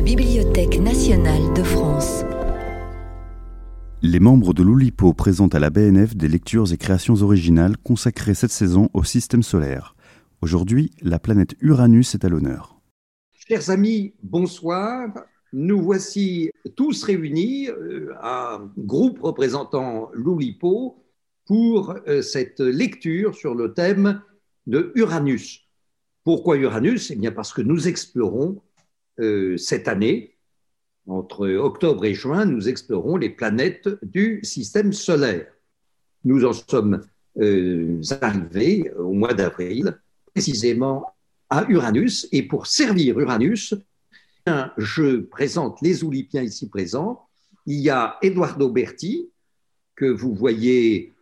la Bibliothèque nationale de France. Les membres de l'Oulipo présentent à la BNF des lectures et créations originales consacrées cette saison au système solaire. Aujourd'hui, la planète Uranus est à l'honneur. Chers amis, bonsoir. Nous voici tous réunis, euh, un groupe représentant l'Oulipo, pour euh, cette lecture sur le thème de Uranus. Pourquoi Uranus? Eh bien parce que nous explorons euh, cette année, entre octobre et juin, nous explorons les planètes du système solaire. Nous en sommes euh, arrivés au mois d'avril, précisément à Uranus, et pour servir Uranus, je présente les Oulipiens ici présents. Il y a Eduardo Berti, que vous voyez,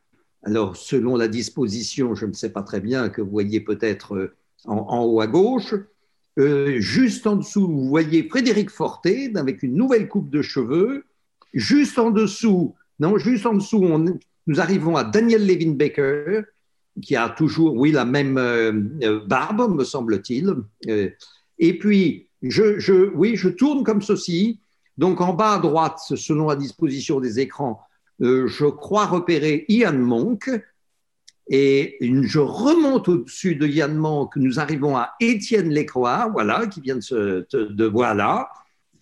alors selon la disposition, je ne sais pas très bien, que vous voyez peut-être euh, en haut à gauche. Euh, juste en dessous, vous voyez Frédéric Fortet avec une nouvelle coupe de cheveux. Juste en dessous, non, juste en dessous, nous arrivons à Daniel Levin Baker, qui a toujours, oui, la même euh, euh, barbe, me semble-t-il. et puis, oui, je tourne comme ceci. Donc, en bas à droite, selon la disposition des écrans, je crois repérer Ian Monk, et je remonte au-dessus de Yann Manque, nous arrivons à Étienne Lécroix, voilà, qui vient de se de, voilà.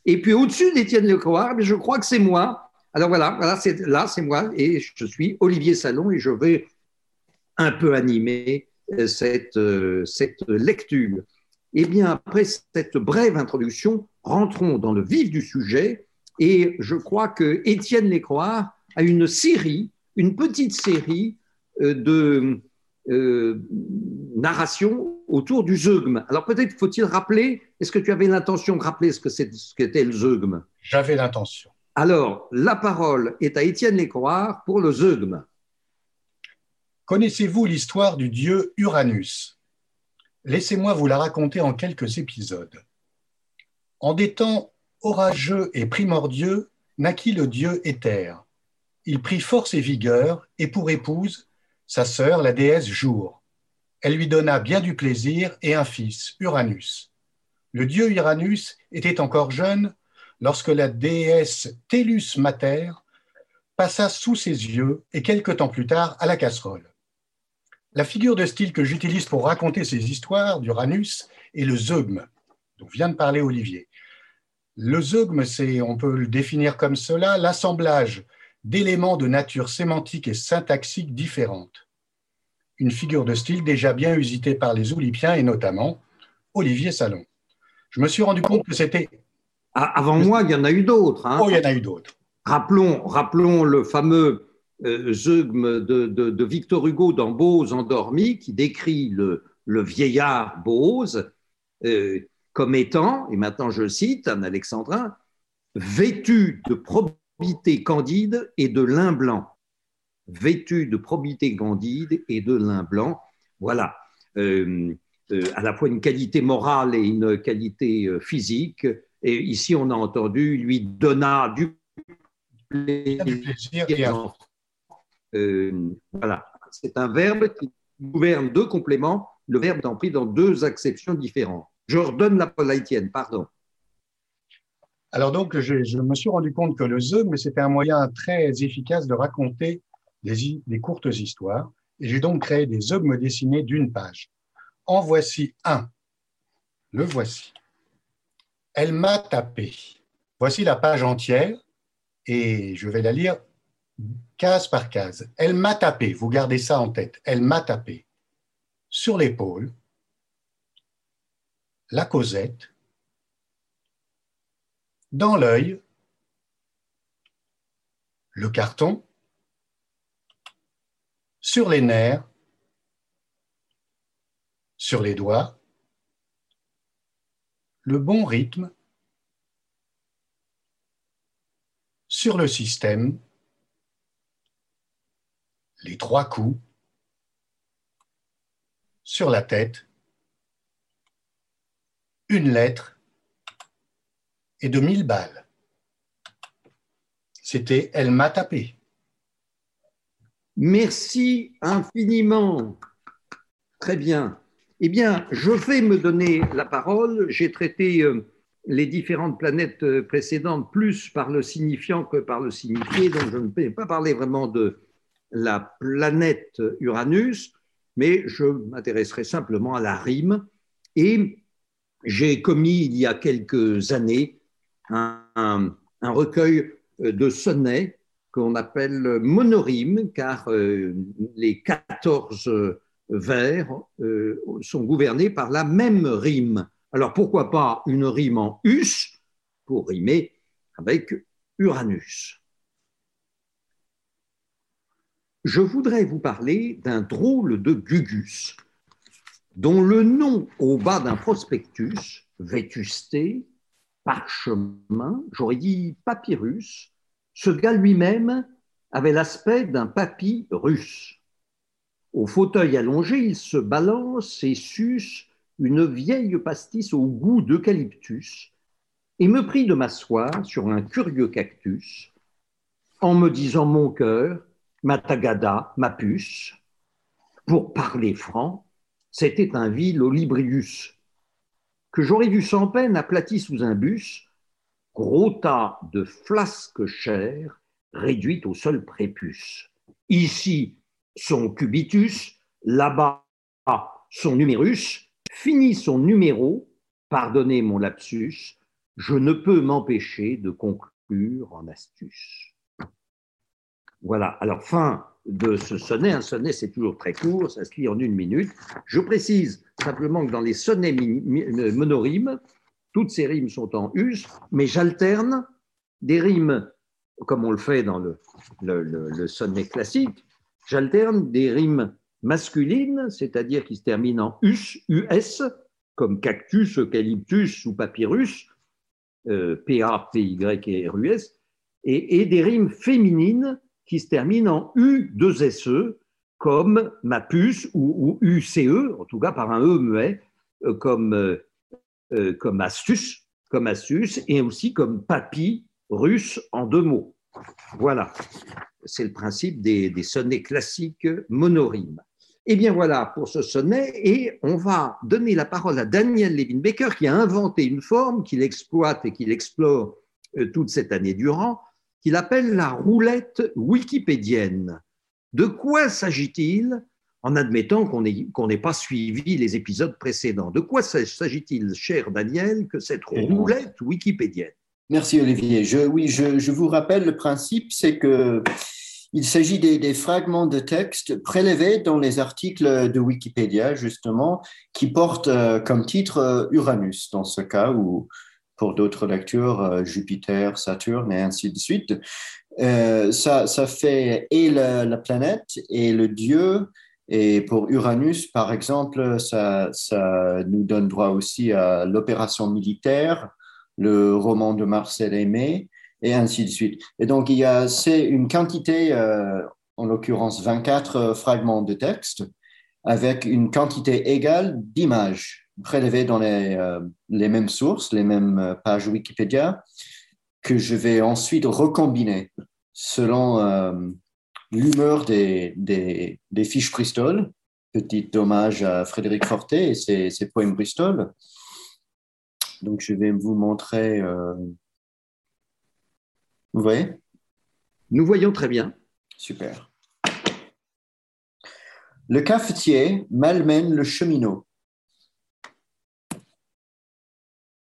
Et puis au-dessus d'Étienne Lécroix, je crois que c'est moi. Alors voilà, là c'est moi et je suis Olivier Salon et je vais un peu animer euh, cette, euh, cette lecture. Eh bien, après cette brève introduction, rentrons dans le vif du sujet et je crois que Étienne Lécroix a une série, une petite série de euh, narration autour du zeugme. Alors peut-être faut-il rappeler, est-ce que tu avais l'intention de rappeler ce que qu'était le zeugme J'avais l'intention. Alors, la parole est à Étienne Lécroire pour le zeugme. Connaissez-vous l'histoire du dieu Uranus? Laissez-moi vous la raconter en quelques épisodes. En des temps orageux et primordieux, naquit le dieu Éther. Il prit force et vigueur, et pour épouse, sa sœur, la déesse Jour. Elle lui donna bien du plaisir et un fils, Uranus. Le dieu Uranus était encore jeune lorsque la déesse Tellus Mater passa sous ses yeux et quelque temps plus tard à la casserole. La figure de style que j'utilise pour raconter ces histoires d'Uranus est le zeugme, dont vient de parler Olivier. Le zeugme, c'est, on peut le définir comme cela, l'assemblage d'éléments de nature sémantique et syntaxique différentes. Une figure de style déjà bien usitée par les Oulipiens et notamment Olivier Salon. Je me suis rendu compte que c'était. Ah, avant moi, il y en a eu d'autres. Hein. Oh, il y en a eu d'autres. Rappelons, rappelons le fameux euh, zeugme de, Victor Hugo dans Bose endormi qui décrit le, vieillard Bose euh, comme étant, et maintenant je cite un alexandrin, vêtu de probité probité candide et de lin blanc. Vêtu de probité candide et de lin blanc. Voilà. Euh, euh, à la fois une qualité morale et une qualité euh, physique. Et ici, on a entendu, lui donna du plaisir. voilà. C'est un verbe qui gouverne deux compléments. Le verbe est pris dans deux acceptions différentes. Je redonne la parole à Étienne, pardon. Alors donc, je, me suis rendu compte que le zeugme, c'était un moyen très efficace de raconter des, courtes histoires. Et j'ai donc créé des zeugmes dessinés d'une page. En voici un. Le voici. Elle m'a tapé. Voici la page entière et je vais la lire case par case. Elle m'a tapé. Vous gardez ça en tête. Elle m'a tapé sur l'épaule, la causette, dans l'œil, le carton, sur les nerfs, sur les doigts, le bon rythme, sur le système, les trois coups, sur la tête, une lettre, et de mille balles. C'était Elle m'a tapé. Merci infiniment. Très bien. Eh bien, je vais me donner la parole. J'ai traité euh, les différentes planètes euh, précédentes plus par le signifiant que par le signifié, donc je ne vais pas parler vraiment de la planète Uranus, mais je m'intéresserai simplement à la rime. Et j'ai commis il y a quelques années un, recueil de sonnets qu'on appelle monorime, car euh, les 14 vers euh, sont gouvernés par la même rime. Alors pourquoi pas une rime en us pour rimer avec Uranus? Je voudrais vous parler d'un drôle de Gugus, dont le nom au bas d'un prospectus, vétusté, parchemin, j'aurais dit papyrus, ce gars lui-même avait l'aspect d'un papy russe. Au fauteuil allongé, il se balance et suce une vieille pastis au goût d'eucalyptus et me prie de m'asseoir sur un curieux cactus en me disant mon cœur, ma tagada, ma puce. Pour parler franc, c'était un vil olibrius que j'aurais vu sans peine aplati sous un bus, gros tas de flasques chères réduites au seul prépuce. Ici, son cubitus, là-bas son numérus, finit son numéro, pardonnez mon lapsus, je ne peux m'empêcher de conclure en astuce. Voilà, alors fin de ce sonnet. Un sonnet, c'est toujours très court, ça se lit en une minute. Je précise simplement que dans les sonnets monorimes, toutes ces rimes sont en us, mais j'alterne des rimes, comme on le fait dans le, sonnet classique, J'alterne des rimes masculines, c'est-à-dire qui se terminent en us, us, comme cactus, eucalyptus ou papyrus, euh, P-A, P-Y et R-U-S, et, des rimes féminines qui se terminent en U, 2 S-E, comme ma puce ou, ou UCE, en tout cas par un E muet, euh, comme, euh, comme astuce, comme astuce, et aussi comme papy russe en deux mots. Voilà c'est le principe des, sonnets classiques monorimes. Eh bien voilà pour ce sonnet, et on va donner la parole à Daniel Levin-Baker qui a inventé une forme qu'il exploite et qu'il explore euh, toute cette année durant, qu'il appelle la roulette wikipédienne. De quoi s'agit-il en admettant qu'on n'ait pas suivi les épisodes précédents? De quoi s'agit-il, cher Daniel, que cette eh roulette wikipédienne? Merci Olivier. Je, oui, je, vous rappelle le principe, c'est que il s'agit des, fragments de texte prélevés dans les articles de Wikipédia, justement, qui portent euh, comme titre euh, Uranus, dans ce cas, ou pour d'autres lectures, euh, Jupiter, Saturne, et ainsi de suite. ça, ça fait et la, planète et le dieu. Et pour Uranus, par exemple, ça, ça nous donne droit aussi à l'opération militaire, le roman de Marcel Aimé, et ainsi de suite. Et donc, il y a, c'est une quantité, euh, en l'occurrence 24 euh, fragments de texte, avec une quantité égale d'images prélevées dans les, euh, les mêmes sources, les mêmes pages Wikipédia, que je vais ensuite recombiner selon l'humeur des, des, des, fiches Bristol. Petit hommage à Frédéric Fortet et ses, ses poèmes Bristol. Donc, je vais vous montrer. Vous voyez? Nous voyons très bien. Super. Le cafetier malmène le cheminot.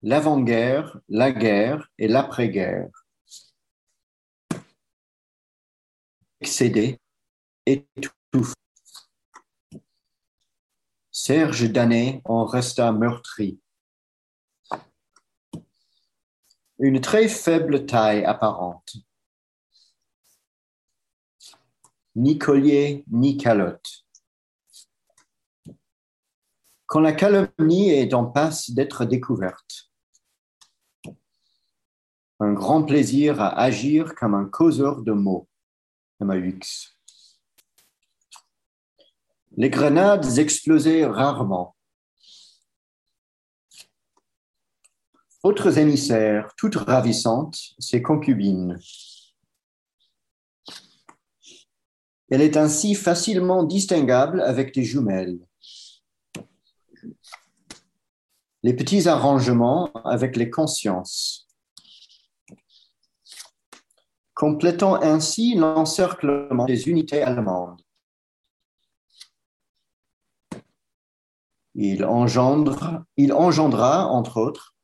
L'avant-guerre, la guerre et l'après-guerre. Excédé, étouffe. Serge Danet en resta meurtri. une très faible taille apparente. Ni collier, ni calotte. Quand la calomnie est en passe d'être découverte. Un grand plaisir à agir comme un causeur de mots. MAUX. Les grenades explosaient rarement. Autres émissaires, toutes ravissantes, ses concubines. Elle est ainsi facilement distinguable avec des jumelles. les petits arrangements avec les consciences, complétant ainsi l'encerclement des unités allemandes. Il, engendra, entre autres,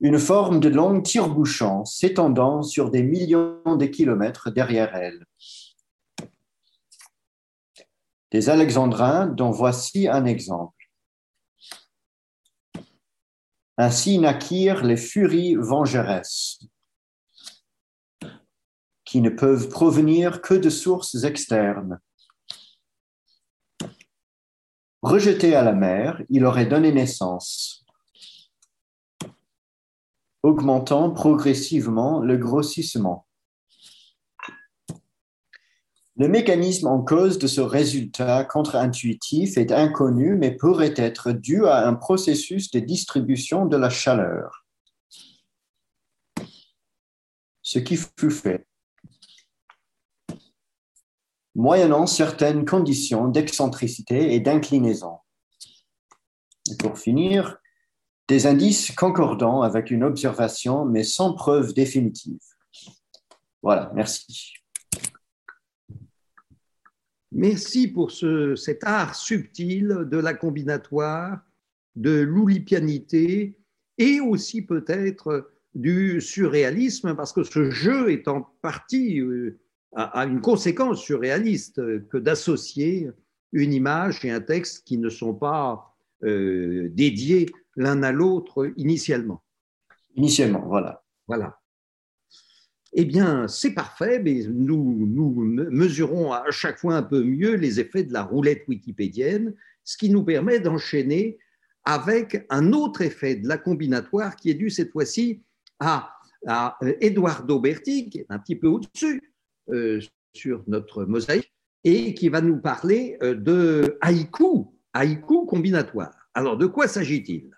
une forme de long tire-bouchon s'étendant sur des millions de kilomètres derrière elle. Des alexandrins dont voici un exemple. Ainsi naquirent les furies vengeresses, qui ne peuvent provenir que de sources externes. Rejeté à la mer, il aurait donné naissance, augmentant progressivement le grossissement. Le mécanisme en cause de ce résultat contre-intuitif est inconnu, mais pourrait être dû à un processus de distribution de la chaleur. Ce qui fut fait. Moyennant certaines conditions d'excentricité et d'inclinaison. Et pour finir, des indices concordants avec une observation, mais sans preuve définitive. Voilà, merci. Merci pour ce, cet art subtil de la combinatoire, de l'oulipianité et aussi peut-être du surréalisme, parce que ce jeu est en partie euh, a une conséquence surréaliste que d'associer une image et un texte qui ne sont pas euh, dédiés l'un à l'autre initialement. Initialement, voilà. Voilà. Eh bien, c'est parfait, mais nous, mesurons à chaque fois un peu mieux les effets de la roulette wikipédienne, ce qui nous permet d'enchaîner avec un autre effet de la combinatoire qui est dû cette fois-ci à, à Eduardo Berti, qui est un petit peu au-dessus euh, sur notre mosaïque, et qui va nous parler euh, de haïku, haïku combinatoire. Alors, de quoi s'agit-il?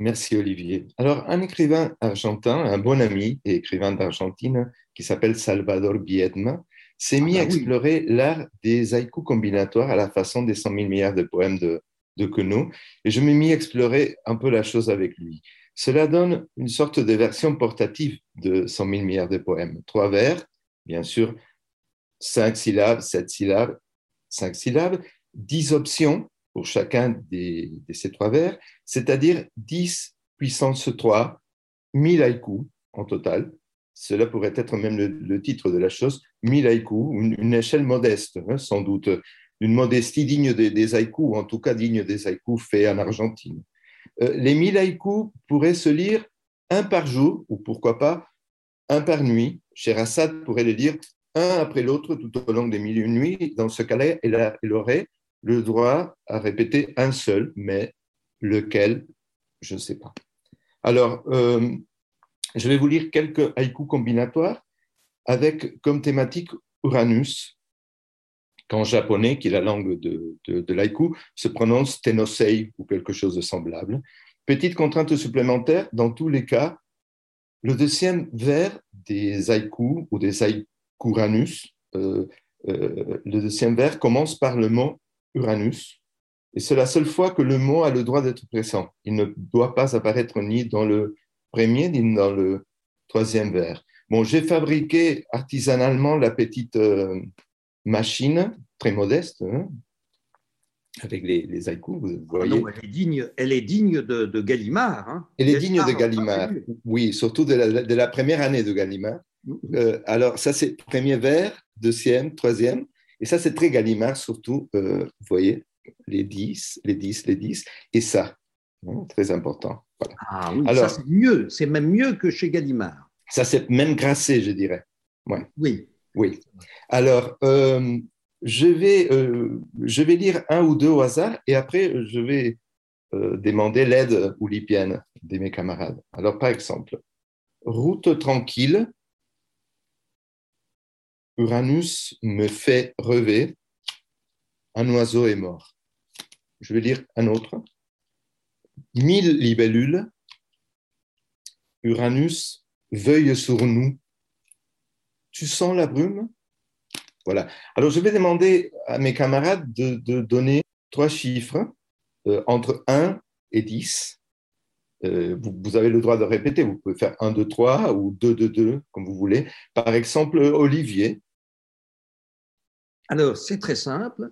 Merci Olivier. Alors, un écrivain argentin, un bon ami et écrivain d'Argentine qui s'appelle Salvador Biedma, s'est Ah mis bah à oui. explorer l'art des haïkus combinatoires à la façon des 100 000 milliards de poèmes de, de Queneau. Et je m'ai mis à explorer un peu la chose avec lui. Cela donne une sorte de version portative de 100 000 milliards de poèmes. Trois vers, bien sûr, cinq syllabes, sept syllabes, cinq syllabes, dix options pour chacun des, de ces trois vers, c'est-à-dire 10 puissance 3, 1000 haïkus en total. Cela pourrait être même le, titre de la chose, 1000 haïkus, une, échelle modeste, hein, sans doute, une modestie digne des, des haïkus, en tout cas digne des haïkus faits en Argentine. Euh, les 1000 haïkus pourraient se lire un par jour, ou pourquoi pas un par nuit. Sherazade pourrait les lire un après l'autre tout au long des mille et nuits. Dans ce cas-là, elle, elle aurait le droit à répéter un seul, mais lequel, je ne sais pas. Alors, euh, je vais vous lire quelques haïkus combinatoires avec comme thématique Uranus, qu'en japonais, qui est la langue de, de, l'haïku, se prononce tenosei ou quelque chose de semblable. Petite contrainte supplémentaire, dans tous les cas, le deuxième vers des haïkus ou des haïkuranus, euh, euh, le deuxième vers commence par le mot Uranus, et c'est la seule fois que le mot a le droit d'être présent. Il ne doit pas apparaître ni dans le premier ni dans le troisième vers. Bon, j'ai fabriqué artisanalement la petite euh, machine, très modeste, hein, avec les, les haïkus, vous voyez. Non, elle est digne, elle est digne de, de Gallimard. hein. Elle est digne de Gallimard, oui, surtout de la, de la première année de Gallimard. Euh, alors, ça, c'est premier vers, deuxième, troisième. Et ça, c'est très Gallimard, surtout, euh, vous voyez, les 10, les 10, les 10. Et ça, hein, très important. Voilà. Ah oui, Alors- ça c'est mieux, c'est même mieux que chez Gallimard. Ça, c'est même grassé, je dirais. Oui. Oui. Alors, euh, je, vais, euh, je vais lire un ou deux au hasard et après, je vais demander l'aide oulipienne de mes camarades. Alors, par exemple, route tranquille, Uranus me fait rêver, un oiseau est mort. Je vais lire un autre. Mille libellules, Uranus veuille sur nous. Tu sens la brume? Voilà. Alors, je vais demander à mes camarades de, de donner trois chiffres euh, entre 1 et 10. Euh, vous, vous, avez le droit de répéter, vous pouvez faire 1, 2, 3 ou 2, 2, 2, comme vous voulez. Par exemple, Olivier. Alors, c'est très simple.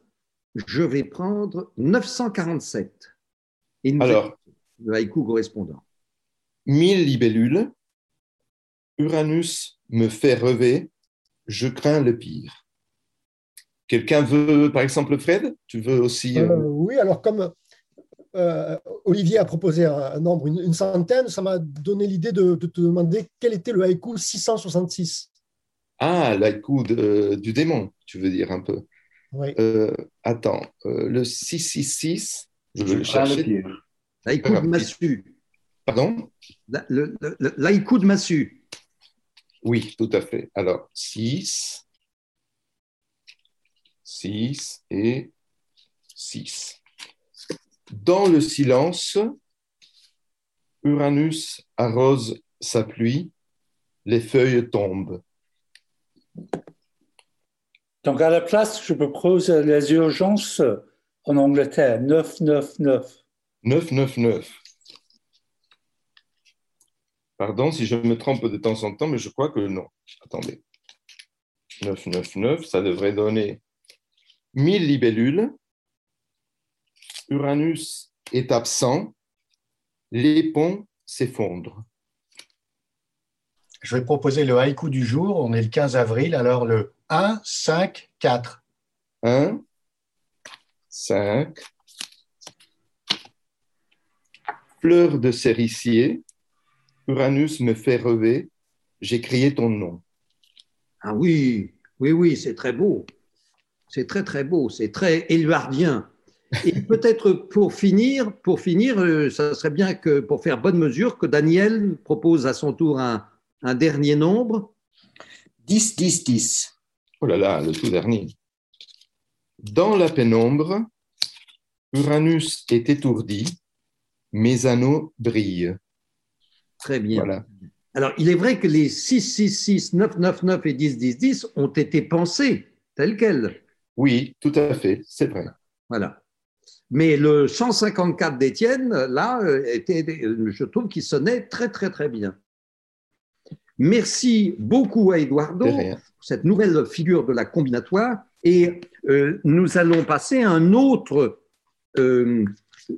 Je vais prendre 947. Et nous Alors, le haïku correspondant. 1000 libellules. Uranus me fait rêver. Je crains le pire. Quelqu'un veut, par exemple, Fred? Tu veux aussi euh... Euh, Oui, alors comme euh, Olivier a proposé un, nombre, une, centaine, ça m'a donné l'idée de, de, te demander quel était le haïku 666. Ah, l'haïku du démon, tu veux dire un peu. Oui. Euh, attends, le 666, je vais le chercher. L'haïku de Massu. Pardon? L'haïku de Massu. Oui, tout à fait. Alors, 6, 6 et 6. Dans le silence, Uranus arrose sa pluie, les feuilles tombent. Donc à la place, je propose les urgences en Angleterre, 999. 999. Pardon si je me trompe de temps en temps, mais je crois que non. Attendez. 999, ça devrait donner 1000 libellules, Uranus est absent, les ponts s'effondrent. Je vais proposer le haïku du jour. On est le 15 avril, alors le 1, 5, 4. 1, 5. Fleur de cerisier, Uranus me fait rêver, j'ai crié ton nom. Ah oui, oui, oui, c'est très beau. C'est très très beau, c'est très éluardien. Et peut-être pour finir, pour finir, euh, ça serait bien que pour faire bonne mesure, que Daniel propose à son tour un, un dernier nombre. 10, 10, 10. Oh là là, le tout dernier. Dans la pénombre, Uranus est étourdi, mes anneaux brillent. Très bien. Voilà. Alors, il est vrai que les 6, 6, 6, 9, 9, 9 et 10, 10, 10 ont été pensés tels quels. Oui, tout à fait, c'est vrai. Voilà. Mais le 154 d'Étienne, là, euh, était, je trouve qu'il sonnait très, très, très bien. Merci beaucoup à Eduardo pour cette nouvelle figure de la combinatoire. Et euh, nous allons passer à un autre euh,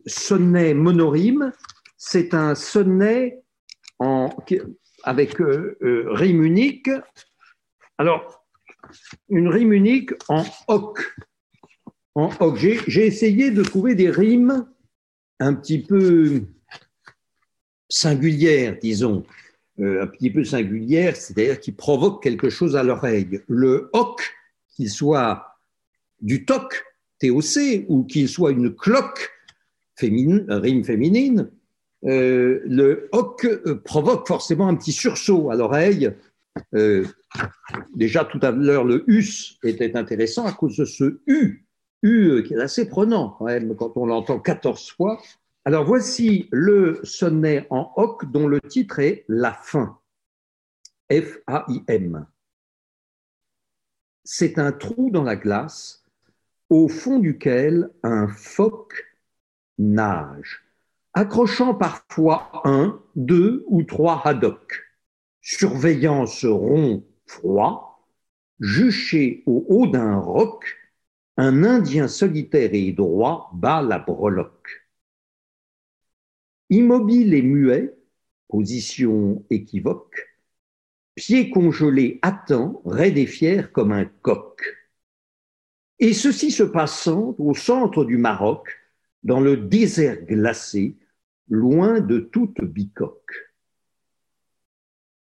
sonnet monorime. C'est un sonnet en, avec euh, rime unique. Alors, une rime unique en hoc. En hoc. J'ai essayé de trouver des rimes un petit peu singulières, disons, un petit peu singulières, c'est-à-dire qui provoquent quelque chose à l'oreille. Le hoc, qu'il soit du toc, TOC, ou qu'il soit une cloque, rime féminine, euh, le hoc provoque forcément un petit sursaut à l'oreille. Euh, déjà tout à l'heure, le us était intéressant à cause de ce u, u qui est assez prenant quand même quand on l'entend 14 fois. Alors voici le sonnet en hoc dont le titre est La fin. F-A-I-M. C'est un trou dans la glace au fond duquel un phoque nage, accrochant parfois un, deux ou trois haddocks surveillant ce rond froid, juché au haut d'un roc, un Indien solitaire et droit bat la breloque. Immobile et muet, position équivoque, pied congelé attend, raide et fier comme un coq. Et ceci se passant au centre du Maroc, dans le désert glacé, loin de toute bicoque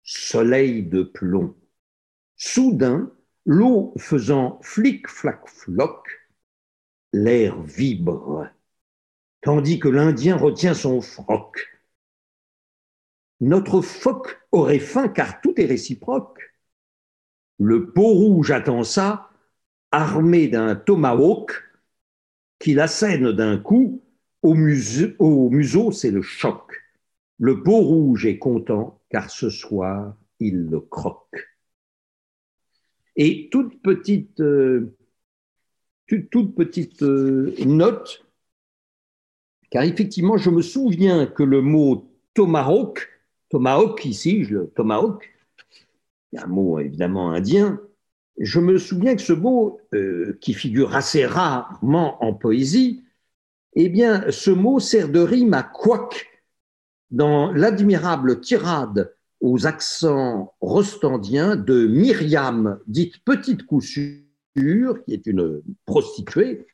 soleil de plomb. Soudain, l'eau faisant flic-flac-floc, l'air vibre, tandis que l'Indien retient son froc. Notre phoque aurait faim car tout est réciproque. Le peau rouge attend ça, armé d'un tomahawk, qui l'assène d'un coup, au museau, au museau c'est le choc. Le peau rouge est content, car ce soir, il le croque. Et toute petite, euh, toute, petite euh, note, car effectivement, je me souviens que le mot tomahawk, tomahawk ici, je, tomahawk, un mot évidemment indien, je me souviens que ce mot, euh, qui figure assez rarement en poésie, eh bien, ce mot sert de rime à quack dans l'admirable tirade aux accents rostandiens de Myriam, dite Petite Coussure, qui est une prostituée,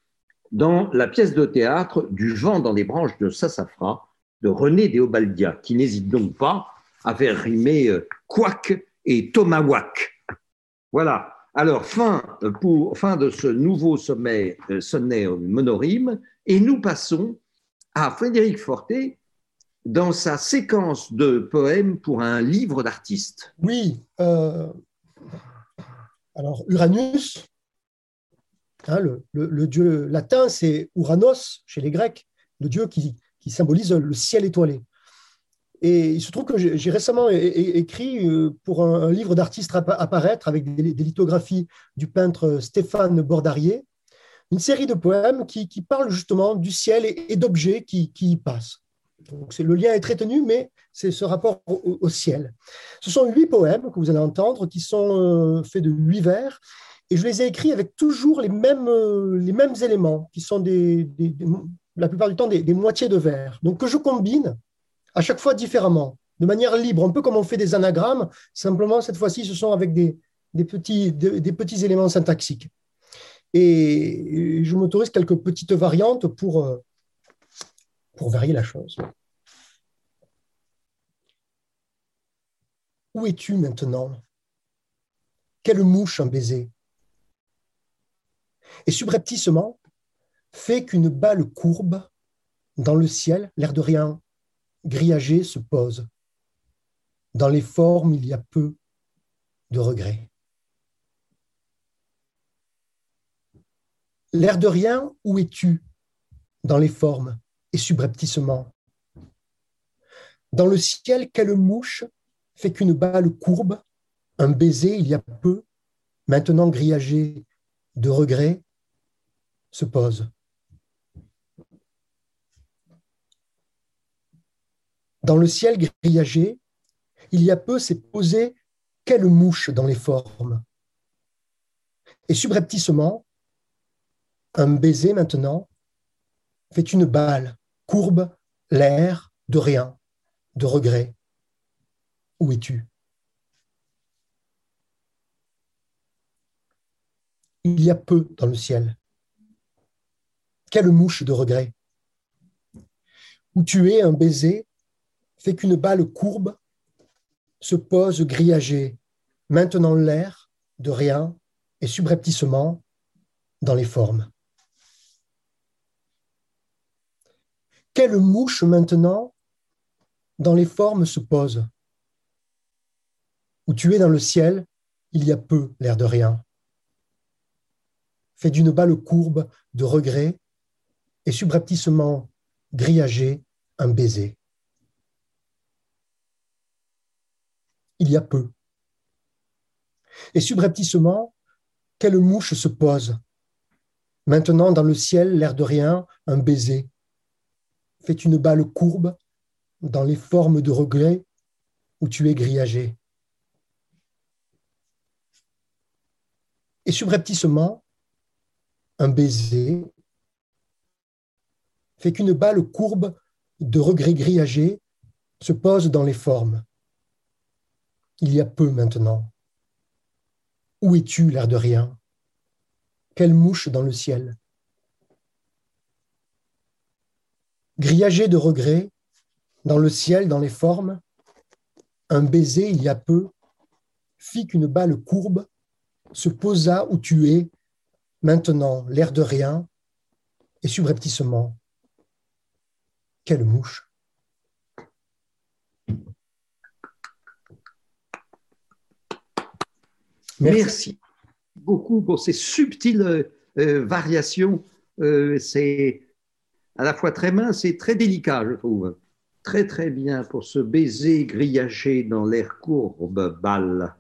dans la pièce de théâtre Du vent dans les branches de Sassafras de René Déobaldia, qui n'hésite donc pas à faire rimer euh, quack et tomahawk. Voilà. Alors, fin, pour, fin de ce nouveau sommet, euh, sonnet monorime, et nous passons à Frédéric Fortet dans sa séquence de poèmes pour un livre d'artistes. Oui. Euh, alors, Uranus, hein, le, dieu latin, c'est Uranos chez les Grecs, le dieu qui, symbolise le ciel étoilé. Et il se trouve que j'ai récemment écrit euh, pour un, livre d'artistes apparaître avec des, lithographies du peintre Stéphane Bordarier, une série de poèmes qui, parlent justement du ciel et, d'objets qui, y passent. Donc le lien est très tenu, mais c'est ce rapport au, ciel. Ce sont huit poèmes que vous allez entendre qui sont euh, faits de huit vers, et je les ai écrits avec toujours les mêmes, euh, éléments, qui sont des, la plupart du temps des, moitiés de vers. Donc que je combine à chaque fois différemment, de manière libre, un peu comme on fait des anagrammes, simplement cette fois-ci ce sont avec des, petits, des petits éléments syntaxiques. Et je m'autorise quelques petites variantes pour, euh, pour varier la chose. Où es-tu maintenant? Quelle mouche un baiser? Et subrepticement, fait qu'une balle courbe dans le ciel, l'air de rien, grillagé, se pose. Dans les formes, il y a peu de regrets. L'air de rien, où es-tu Dans les formes? Et subrepticement. Dans le ciel, quelle mouche fait qu'une balle courbe, un baiser il y a peu, maintenant grillagé de regrets, se pose. Dans le ciel grillagé, il y a peu s'est posé quelle mouche dans les formes. Et subrepticement, un baiser maintenant fait une balle, courbe l'air de rien, de regret. Où es-tu? Il y a peu dans le ciel. Quelle mouche de regret Où tu es, un baiser fait qu'une balle courbe se pose grillagée, maintenant l'air de rien et subrepticement dans les formes. Quelle mouche maintenant dans les formes se pose Où tu es dans le ciel, il y a peu l'air de rien. Fait d'une balle courbe de regret et subrepticement grillagé un baiser. Il y a peu. Et subrepticement, quelle mouche se pose? Maintenant, dans le ciel, l'air de rien, un baiser fait une balle courbe dans les formes de regret où tu es grillagé. Et subrepticement, un baiser fait qu'une balle courbe de regret grillagé se pose dans les formes. Il y a peu maintenant. Où es-tu, l'air de rien? Quelle mouche dans le ciel? Grillagé de regrets, dans le ciel, dans les formes, un baiser il y a peu fit qu'une balle courbe se posa où tu es, maintenant l'air de rien, et subrepticement. Quelle mouche Merci. beaucoup pour ces subtiles euh, variations. Euh, c'est à la fois très mince et très délicat, je trouve. Très très bien pour ce baiser grillagé dans l'air courbe balle.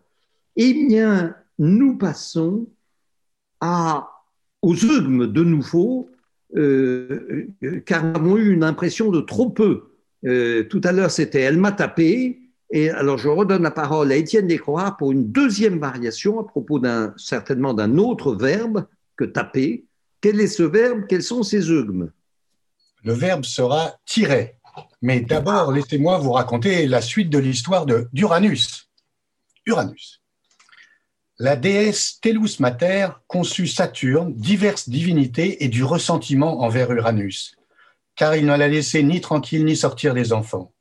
Eh bien, nous passons à, aux eugmes de nouveau, euh, car nous avons eu une impression de trop peu. Euh, tout à l'heure, c'était Elle m'a tapé. Et alors, je redonne la parole à Étienne Descroix pour une deuxième variation à propos d'un, certainement d'un autre verbe que taper. Quel est ce verbe? Quels sont ses eugmes Le verbe sera tirer. Mais d'abord, laissez-moi vous raconter la suite de l'histoire de d'Uranus. Uranus. La déesse Tellus Mater conçut Saturne, diverses divinités et du ressentiment envers Uranus, car il ne la laissait ni tranquille ni sortir des enfants.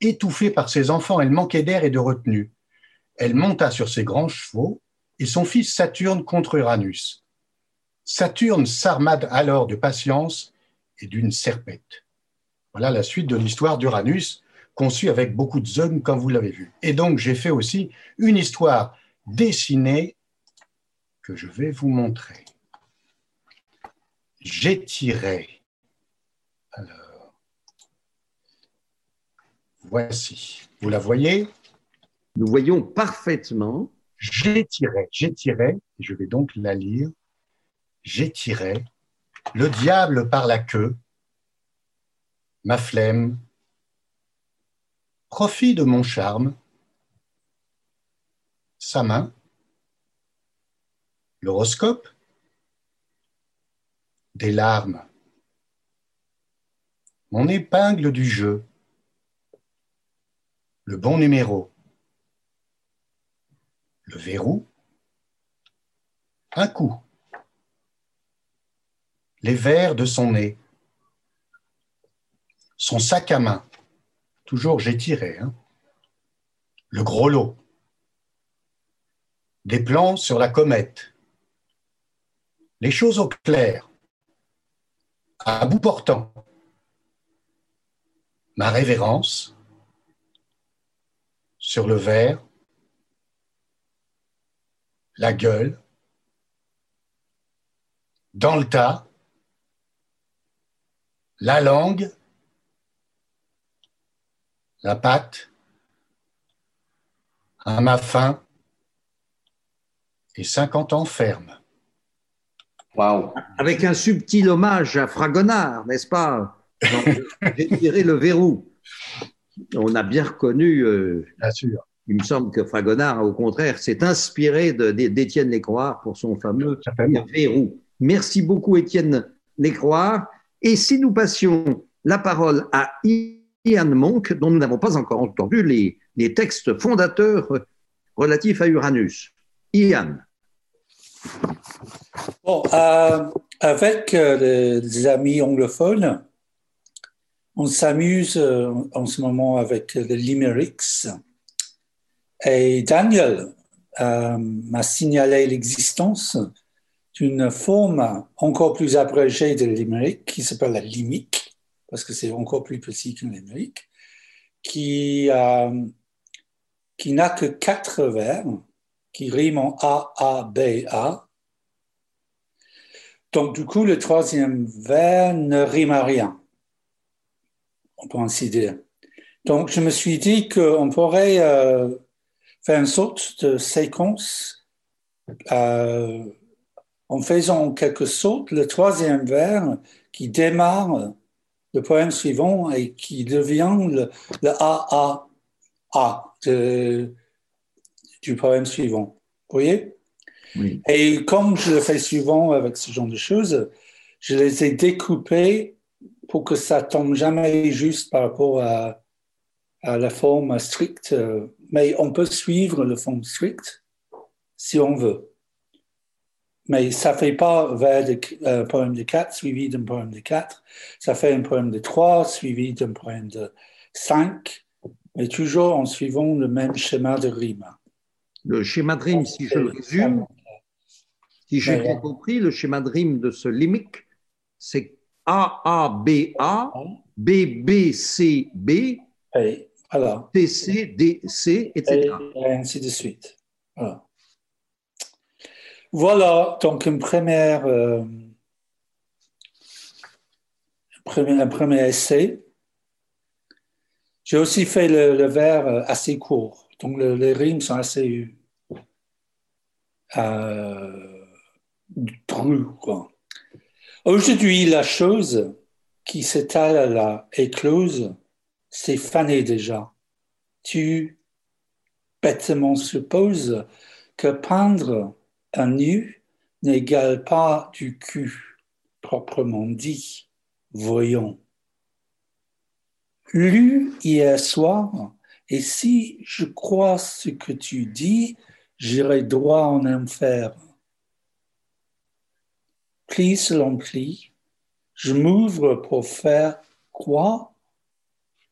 Étouffée par ses enfants, elle manquait d'air et de retenue. Elle monta sur ses grands chevaux et son fils Saturne contre Uranus. Saturne s'armade alors de patience et d'une serpette. Voilà la suite de l'histoire d'Uranus, conçue avec beaucoup de zones, comme vous l'avez vu. Et donc, j'ai fait aussi une histoire dessinée que je vais vous montrer. J'étirai. Alors, voici. Vous la voyez? Nous voyons parfaitement. J'étirai, j'étirai, je vais donc la lire. J'étirai le diable par la queue, ma flemme, profit de mon charme, sa main, l'horoscope, des larmes, mon épingle du jeu, le bon numéro, le verrou, un coup, les verres de son nez, son sac à main, toujours j'ai tiré, hein, le gros lot, des plans sur la comète, les choses au clair, à bout portant, ma révérence sur le verre, la gueule, dans le tas, la langue, la pâte, à ma et 50 ans ferme. Wow. Avec un subtil hommage à Fragonard, n'est-ce pas? J'ai tiré le verrou. On a bien reconnu, euh, bien sûr. il me semble que Fragonard, au contraire, s'est inspiré d'Étienne Lécroix pour son fameux verrou. Merci beaucoup, Étienne Lécroix. Et si nous passions la parole à Ian Monk, dont nous n'avons pas encore entendu les, les textes fondateurs relatifs à Uranus? Ian. Bon, euh, avec euh, les amis anglophones, on s'amuse euh, en ce moment avec les limericks. Et Daniel m'a signalé l'existence d'une forme encore plus abrégée de limerick qui s'appelle la limique, parce que c'est encore plus petit qu'un limerick, qui, qui n'a que quatre vers qui rime en A, A, B, A. Donc, du coup, le troisième vers ne rime à rien, on peut ainsi dire. Donc, je me suis dit qu'on pourrait euh, faire une sorte de séquence euh, en faisant en quelque sorte le troisième vers qui démarre le poème suivant et qui devient le, le A, A, A de, du poème suivant. Vous voyez? Oui. Et comme je le fais souvent avec ce genre de choses, je les ai découpés pour que ça tombe jamais juste par rapport à, à la forme stricte. Mais on peut suivre la forme stricte si on veut. Mais ça ne fait pas vers un euh, poème de 4 suivi d'un poème de 4. Ça fait un poème de 3 suivi d'un poème de 5, mais toujours en suivant le même schéma de rime. Le schéma de rime, si je le résume, si j'ai bien compris, le schéma de rime de ce limique, c'est A, A, B, A, B, B, C, B, Et voilà. D, C, D, C, etc. Et ainsi de suite. Voilà. Voilà, donc une première, euh, un premier essai. J'ai aussi fait le, le vers assez court, donc le- les rimes sont assez euh. Aujourd'hui, la chose qui s'étale là éclose, c'est fané déjà. Tu bêtement supposes que peindre un nu n'égale pas du cul, proprement dit. Voyons. Lu hier soir, et si je crois ce que tu dis, j'irai droit en enfer. Pli selon pli, je m'ouvre pour faire quoi?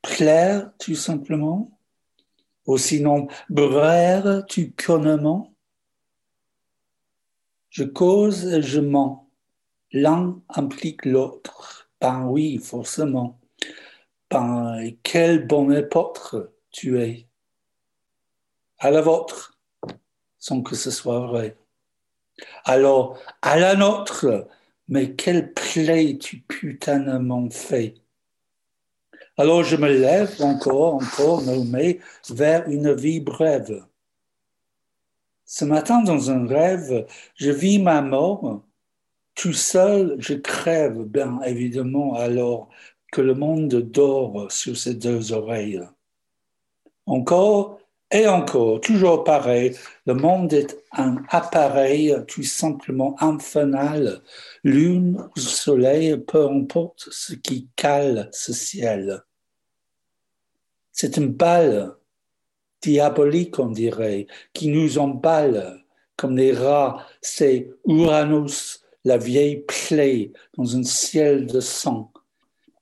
Plaire tout simplement? Ou sinon, braire tout connement Je cause et je mens. L'un implique l'autre. Ben oui, forcément. Ben, quel bon époque tu es. À la vôtre, sans que ce soit vrai. Alors, à la nôtre, mais quelle plaie tu putainement fais. Alors je me lève encore, encore nommé vers une vie brève. Ce matin, dans un rêve, je vis ma mort. Tout seul, je crève, bien évidemment, alors que le monde dort sur ses deux oreilles. Encore et encore, toujours pareil, le monde est un appareil tout simplement infernal, lune ou soleil, peu importe ce qui cale ce ciel. C'est une balle diabolique, on dirait, qui nous emballe comme les rats. C'est Uranus, la vieille plaie dans un ciel de sang,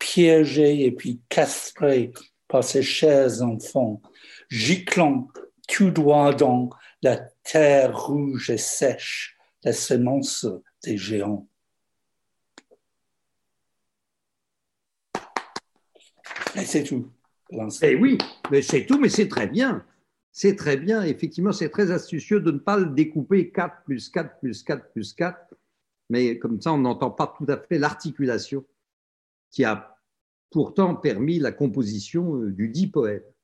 piégé et puis castré par ses chers enfants giclant tout droit dans la terre rouge et sèche, la semence des géants. Et c'est tout. Eh oui, mais c'est tout, mais c'est très bien. C'est très bien, effectivement, c'est très astucieux de ne pas le découper 4 plus 4 plus 4 plus 4, mais comme ça, on n'entend pas tout à fait l'articulation qui a pourtant permis la composition euh, du dit poète.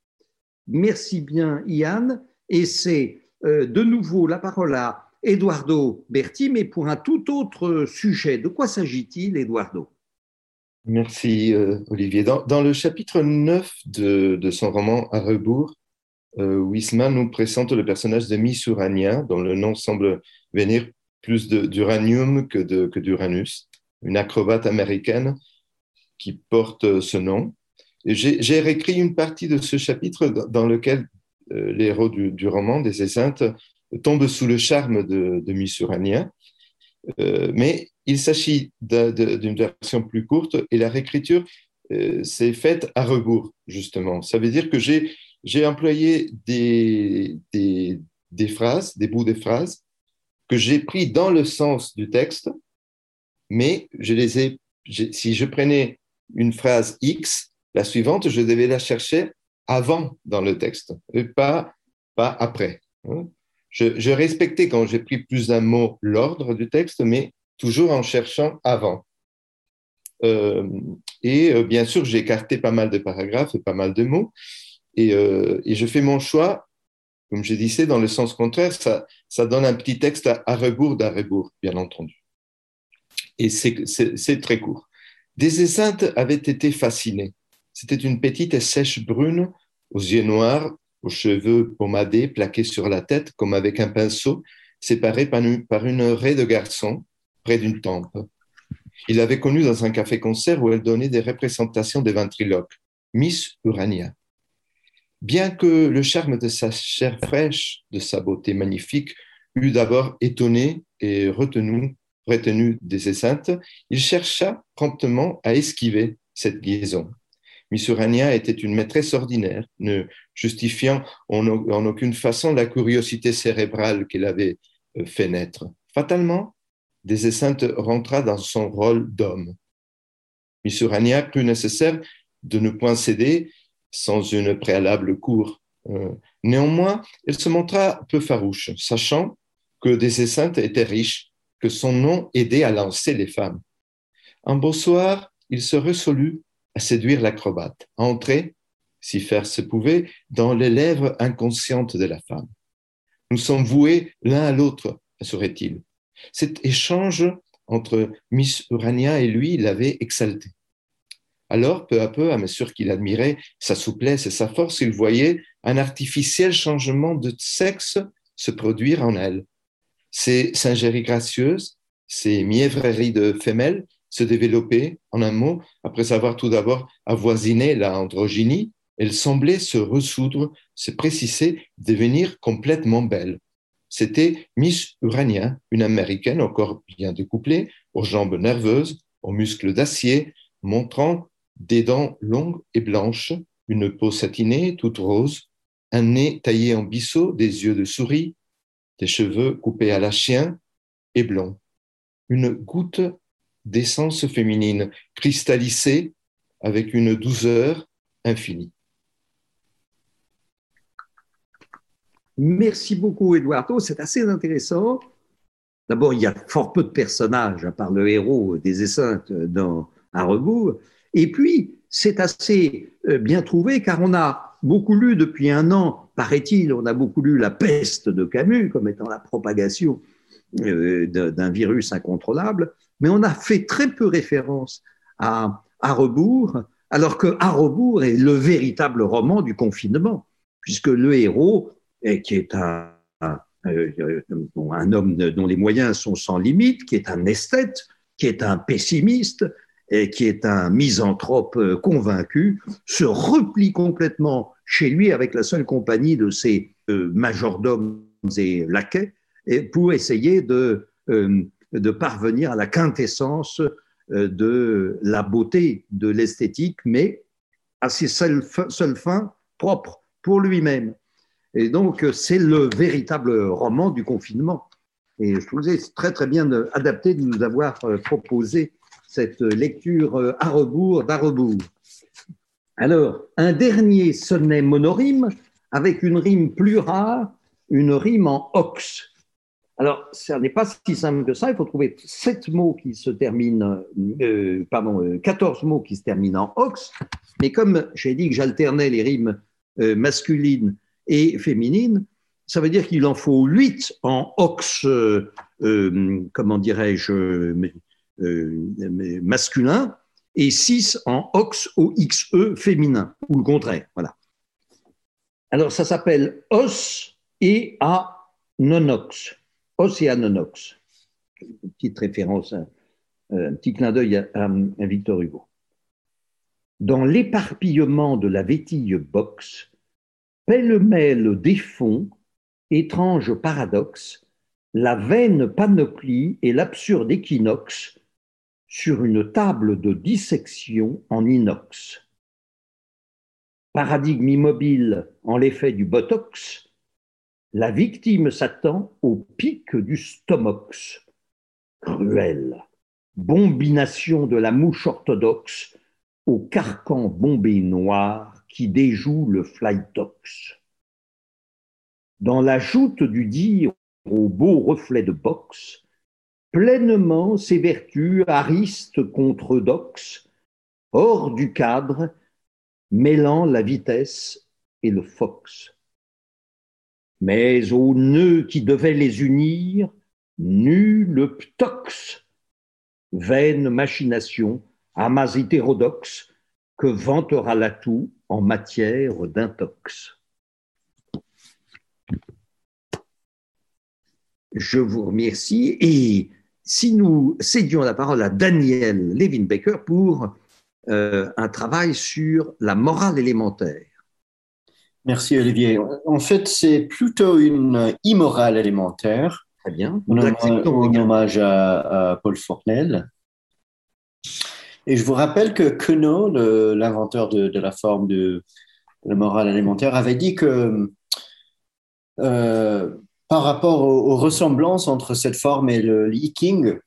Merci bien, Ian. Et c'est euh, de nouveau la parole à Eduardo Berti, mais pour un tout autre sujet. De quoi s'agit-il, Eduardo? Merci, euh, Olivier. Dans, le chapitre 9 de, son roman À rebours, euh, Wisman nous présente le personnage de Miss Urania, dont le nom semble venir plus d'uranium que d'Uranus, une acrobate américaine qui porte ce nom. J'ai réécrit une partie de ce chapitre dans lequel euh, du, roman des Esseintes tombent sous le charme de, de. Euh, mais il s'agit d'une version plus courte et la réécriture euh, s'est faite à rebours, justement. Ça veut dire que j'ai employé des, phrases, des bouts de phrases que j'ai pris dans le sens du texte, mais je les ai, si je prenais une phrase X, la suivante, je devais la chercher avant dans le texte, et pas, pas après. Hein. Je, respectais quand j'ai pris plus d'un mot l'ordre du texte, mais toujours en cherchant avant. Euh, et euh, bien sûr, j'ai écarté pas mal de paragraphes et pas mal de mots, et, euh, je fais mon choix, comme je disais, dans le sens contraire, ça, donne un petit texte à, rebours d'à rebours, bien entendu. Et c'est très court. Des esseintes avaient été fascinées c'était une petite et sèche brune, aux yeux noirs, aux cheveux pomadés, plaqués sur la tête comme avec un pinceau, séparée par une, raie de garçon près d'une tempe. Il l'avait connue dans un café-concert où elle donnait des représentations des ventriloques, Miss Urania. Bien que le charme de sa chair fraîche, de sa beauté magnifique, eût d'abord étonné et retenu, retenu des esseintes, il chercha promptement à esquiver cette liaison. Miss Urania était une maîtresse ordinaire, ne justifiant en, aucune façon la curiosité cérébrale qu'elle avait euh, fait naître. Fatalement, Des rentra dans son rôle d'homme. Miss Urania crut nécessaire de ne point céder sans une préalable cour. Euh, néanmoins, elle se montra peu farouche, sachant que Des était riche, que son nom aidait à lancer les femmes. Un beau soir, il se résolut à séduire l'acrobate, à entrer, si faire se pouvait, dans les lèvres inconscientes de la femme. Nous sommes voués l'un à l'autre, assurait-il. Cet échange entre Miss Urania et lui l'avait exalté. Alors, peu à peu, à mesure qu'il admirait sa souplesse et sa force, il voyait un artificiel changement de sexe se produire en elle. Ses singeries gracieuses, ses mièvreries de femelles se développaient, en un mot, après avoir tout d'abord avoisiné la androgynie, elle semblait se ressoudre, se préciser, devenir complètement belle. C'était Miss Urania, une américaine encore bien découplée, aux jambes nerveuses, aux muscles d'acier, montrant des dents longues et blanches, une peau satinée, toute rose, un nez taillé en bisseau, des yeux de souris, des cheveux coupés à la chien et blonds. Une goutte d'essence féminine cristallisée avec une douceur infinie. Merci beaucoup, Eduardo. C'est assez intéressant. D'abord, il y a fort peu de personnages, à part le héros des Esseintes dans À rebours. Et puis, c'est assez euh, bien trouvé car on a beaucoup lu depuis un an, paraît-il, on a beaucoup lu La peste de Camus comme étant la propagation euh, d'un virus incontrôlable, mais on a fait très peu référence à, à rebours, alors que À rebours est le véritable roman du confinement, puisque le héros, qui est un, euh, homme dont les moyens sont sans limite, qui est un esthète, qui est un pessimiste, et qui est un misanthrope euh, convaincu, se replie complètement chez lui avec la seule compagnie de ses euh, majordomes et laquais et pour essayer de, de parvenir à la quintessence de la beauté de l'esthétique, mais à ses seules, fins propres pour lui-même. Et donc, c'est le véritable roman du confinement. Et je trouvais très, très bien adapté de nous avoir proposé cette lecture à rebours d'à rebours. Alors, un dernier sonnet monorime avec une rime plus rare, une rime en ox. Alors, ça n'est pas si simple que ça. Il faut trouver sept mots qui se terminent, euh, pardon, 14 euh, mots qui se terminent en ox. Mais comme j'ai dit que j'alternais les rimes euh, masculines et féminines, ça veut dire qu'il en faut 8 en ox, comment dirais-je, euh, masculin et 6 en ox OXE féminin, ou le contraire. Voilà. Alors ça s'appelle os et a nonox. Os et a nonox. Une petite référence, un, petit clin d'œil à, à Victor Hugo. Dans l'éparpillement de la vétille box, pêle-mêle des fonds, étrange paradoxe, la vaine panoplie et l'absurde équinoxe sur une table de dissection en inox. Paradigme immobile en l'effet du botox, la victime s'attend au pic du stomox. Cruel, bombination de la mouche orthodoxe au carcan bombé noir qui déjoue le flytox. Dans la joute du dire au beau reflet de boxe, pleinement ses vertus aristes contre dox, hors du cadre, mêlant la vitesse et le fox. Mais au nœud qui devait les unir, nul ptox, vaine machination, amas hétérodoxe, que vantera l'atout en matière d'intox. Je vous remercie et si nous cédions la parole à Daniel Levin-Baker pour euh, un travail sur la morale élémentaire. Merci Olivier. En fait, c'est plutôt une immorale élémentaire. Très bien. En hommage à, Paul Fornel. Et je vous rappelle que Queneau, l'inventeur de, la forme de, la morale élémentaire, avait dit que euh, par rapport aux, ressemblances entre cette forme et le leaking,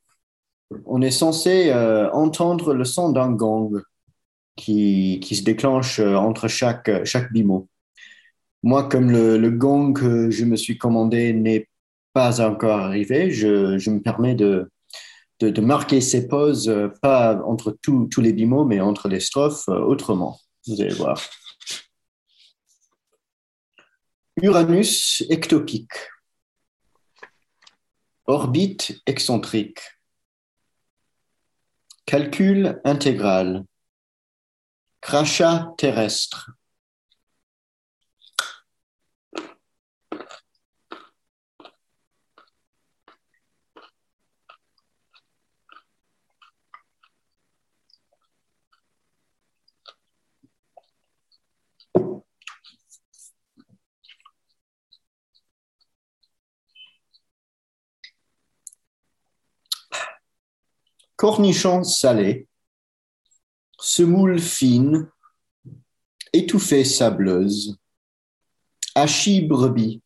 on est censé euh, entendre le son d'un gong qui, qui, se déclenche euh, entre chaque, chaque bimot. Moi, comme le, le, gong que je me suis commandé n'est pas encore arrivé, je, me permets de, marquer ces pauses, euh, pas entre tous les bimots, mais entre les strophes autrement. Vous allez voir. Uranus ectopique. Orbite excentrique. Calcul intégral. Crachat terrestre. Cornichons salés, semoule fine, étouffée sableuse, hachis brebis.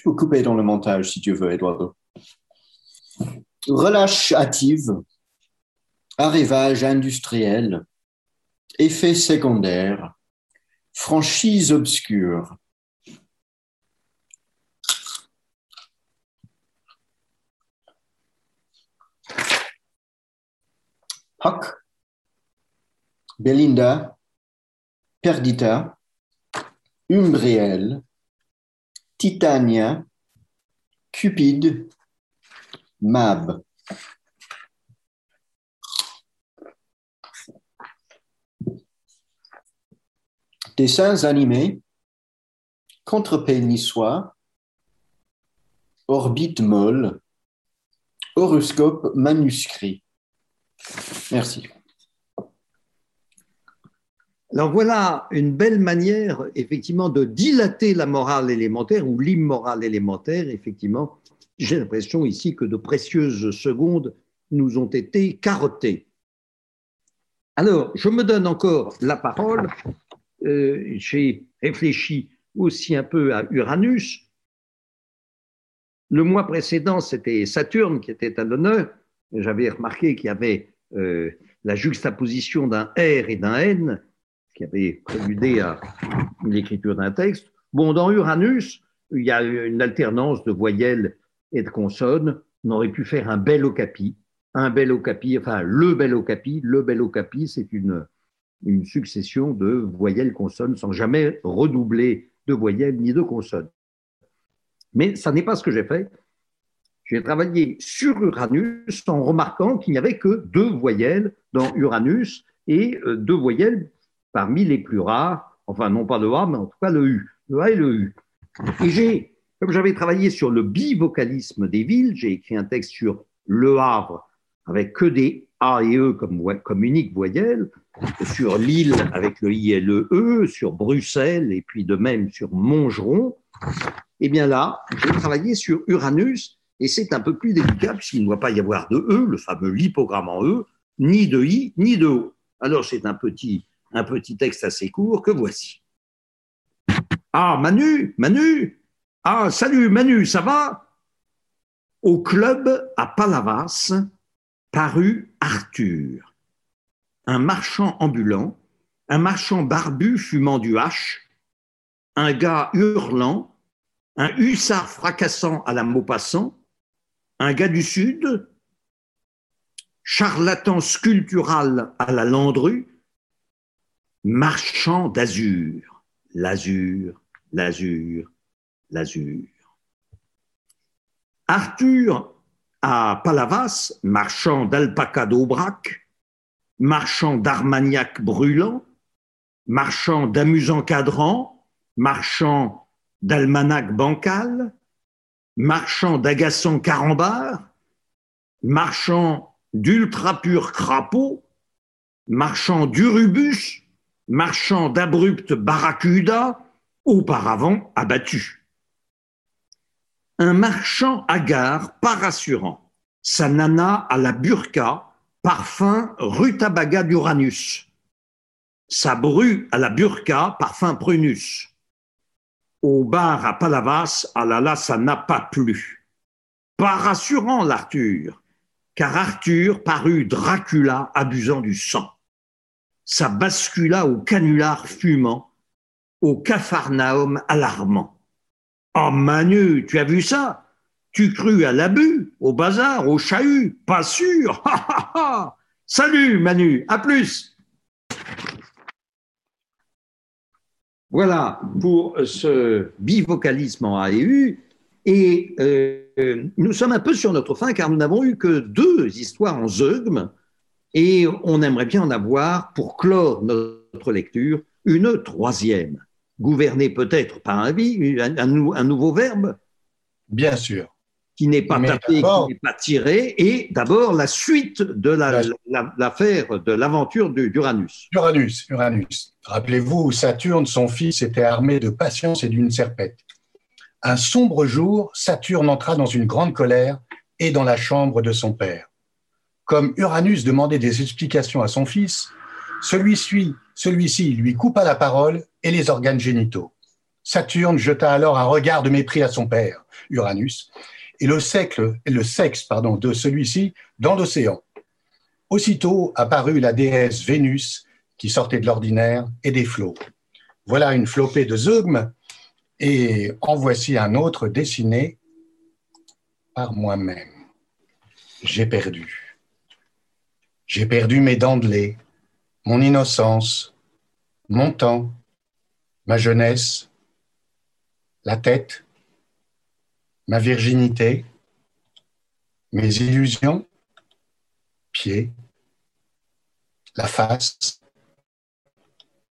Tu peux couper dans le montage si tu veux, Eduardo. Relâche hâtive, arrivage industriel, effet secondaire, franchise obscure. Huck, Belinda, Perdita, Umbriel, Titania, Cupide, Mab. Dessins animés, contre niçois, orbite molle, horoscope manuscrit. Merci. Alors voilà une belle manière, effectivement, de dilater la morale élémentaire ou l'immorale élémentaire. Effectivement, j'ai l'impression ici que de précieuses secondes nous ont été carottées. Alors, je me donne encore la parole. Euh, j'ai réfléchi aussi un peu à Uranus. Le mois précédent, c'était Saturne qui était à l'honneur. J'avais remarqué qu'il y avait euh, la juxtaposition d'un R et d'un N qui avait préludé à l'écriture d'un texte. Bon, dans Uranus, il y a une alternance de voyelles et de consonnes. On aurait pu faire un bel okapi, un bel okapi, enfin le bel okapi. Le bel okapi, c'est une, une succession de voyelles consonnes sans jamais redoubler de voyelles ni de consonnes. Mais ça n'est pas ce que j'ai fait. J'ai travaillé sur Uranus en remarquant qu'il n'y avait que deux voyelles dans Uranus et euh, deux voyelles parmi les plus rares, enfin non pas le A, mais en tout cas le U, le A et le U. Et j'ai, comme j'avais travaillé sur le bivocalisme des villes, j'ai écrit un texte sur Le Havre avec que des A et E comme, comme unique voyelle, sur Lille avec le I et le E, sur Bruxelles et puis de même sur Montgeron. Et eh bien là, j'ai travaillé sur Uranus et c'est un peu plus délicat puisqu'il ne doit pas y avoir de E, le fameux lipogramme en E, ni de I, ni de O. Alors c'est un petit un petit texte assez court que voici. Ah, Manu, Manu, ah, salut Manu, ça va? Au club à Palavas parut Arthur, un marchand ambulant, un marchand barbu fumant du hache, un gars hurlant, un hussard fracassant à la Maupassant, un gars du Sud, charlatan sculptural à la Landru, marchand d'azur, l'azur, l'azur, l'azur. Arthur à Palavas, marchand d'alpaca d'Aubrac, marchand d'armagnac brûlant, marchand d'amusant cadran, marchand d'almanach bancal, marchand d'agaçant carambar, marchand d'ultra pur crapaud, marchand d'urubus, marchand d'abrupte barracuda, auparavant abattu. Un marchand hagard, pas rassurant, sa nana à la burqa, parfum rutabaga d'Uranus. Sa bru à la burqa, parfum prunus. Au bar à Palavas, à la là, ça n'a pas plu. Pas rassurant l'Arthur, car Arthur parut Dracula abusant du sang ça bascula au canular fumant, au capharnaüm alarmant. Oh Manu, tu as vu ça? Tu crus à l'abus, au bazar, au chahut Pas sûr. Salut Manu, à plus. Voilà pour ce bivocalisme en AEU. Et euh, nous sommes un peu sur notre fin car nous n'avons eu que deux histoires en zeugme et on aimerait bien en avoir pour clore notre lecture une troisième, gouvernée peut-être par un, un, un nouveau verbe Bien sûr qui n'est pas tapé, qui n'est pas tiré, et d'abord la suite de l'affaire, de l'aventure d'Uranus. Uranus, Uranus. Rappelez-vous, Saturne, son fils, était armé de patience et d'une serpette. Un sombre jour, Saturne entra dans une grande colère et dans la chambre de son père. Comme Uranus demandait des explications à son fils, celui-ci celui lui coupa la parole et les organes génitaux. Saturne jeta alors un regard de mépris à son père, Uranus, et le, sexe de celui-ci dans l'océan. Aussitôt apparut la déesse Vénus qui sortait de l'ordinaire et des flots. Voilà une flopée de zeugmes et en voici un autre dessiné par moi-même. J'ai perdu. J'ai perdu mes dents de lait, mon innocence, mon temps, ma jeunesse, la tête, ma virginité, mes illusions, pieds, la face,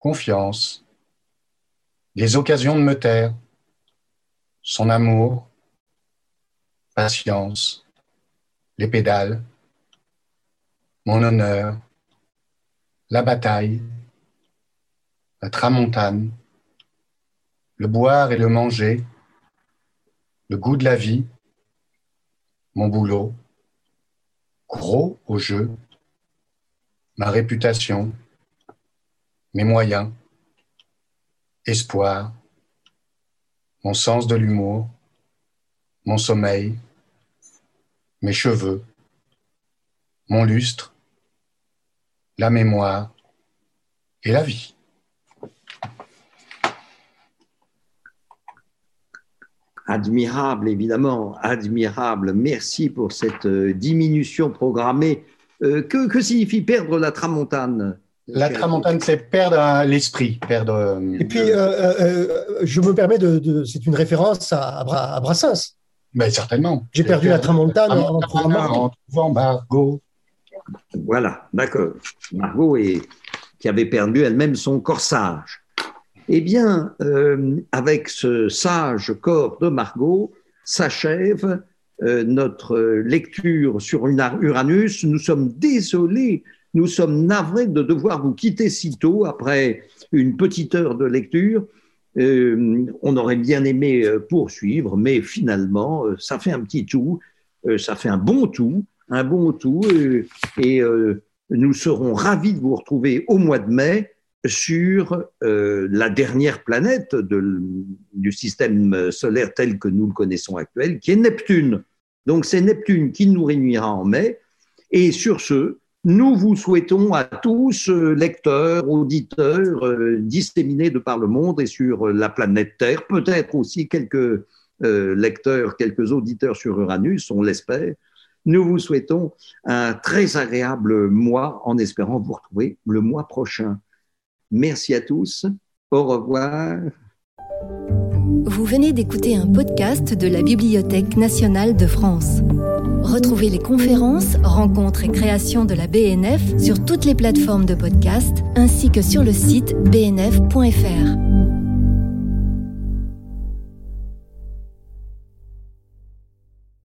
confiance, les occasions de me taire, son amour, patience, les pédales, mon honneur, la bataille, la tramontane, le boire et le manger, le goût de la vie, mon boulot, gros au jeu, ma réputation, mes moyens, espoir, mon sens de l'humour, mon sommeil, mes cheveux, mon lustre, la mémoire et la vie. admirable, évidemment, admirable. Merci pour cette euh, diminution programmée. Euh, que, que, signifie perdre la tramontane La tramontane, c'est perdre l'esprit. Perdre, Et puis, euh, je me permets de. c'est une référence à, à Brassens. Mais certainement. J'ai perdu la tramontane en, trouvant Margot. Voilà, d'accord. Margot, et, qui avait perdu elle-même son corsage. Eh bien, euh, avec ce sage corps de Margot, s'achève euh, notre lecture sur Uranus. Nous sommes désolés, nous sommes navrés de devoir vous quitter si tôt après une petite heure de lecture. Euh, on aurait bien aimé poursuivre, mais finalement, ça fait un petit tout, ça fait un bon tout, un bon tout, et nous serons ravis de vous retrouver au mois de mai sur euh, la dernière planète du système solaire tel que nous le connaissons actuel, qui est Neptune. Donc c'est Neptune qui nous réunira en mai. Et sur ce, nous vous souhaitons à tous, euh, lecteurs, auditeurs, euh, disséminés de par le monde et sur la planète Terre, peut-être aussi quelques lecteurs, quelques auditeurs sur Uranus, on l'espère. Nous vous souhaitons un très agréable mois en espérant vous retrouver le mois prochain. Merci à tous. Au revoir. Vous venez d'écouter un podcast de la Bibliothèque nationale de France. Retrouvez les conférences, rencontres et créations de la BNF sur toutes les plateformes de podcast ainsi que sur le site bnf.fr.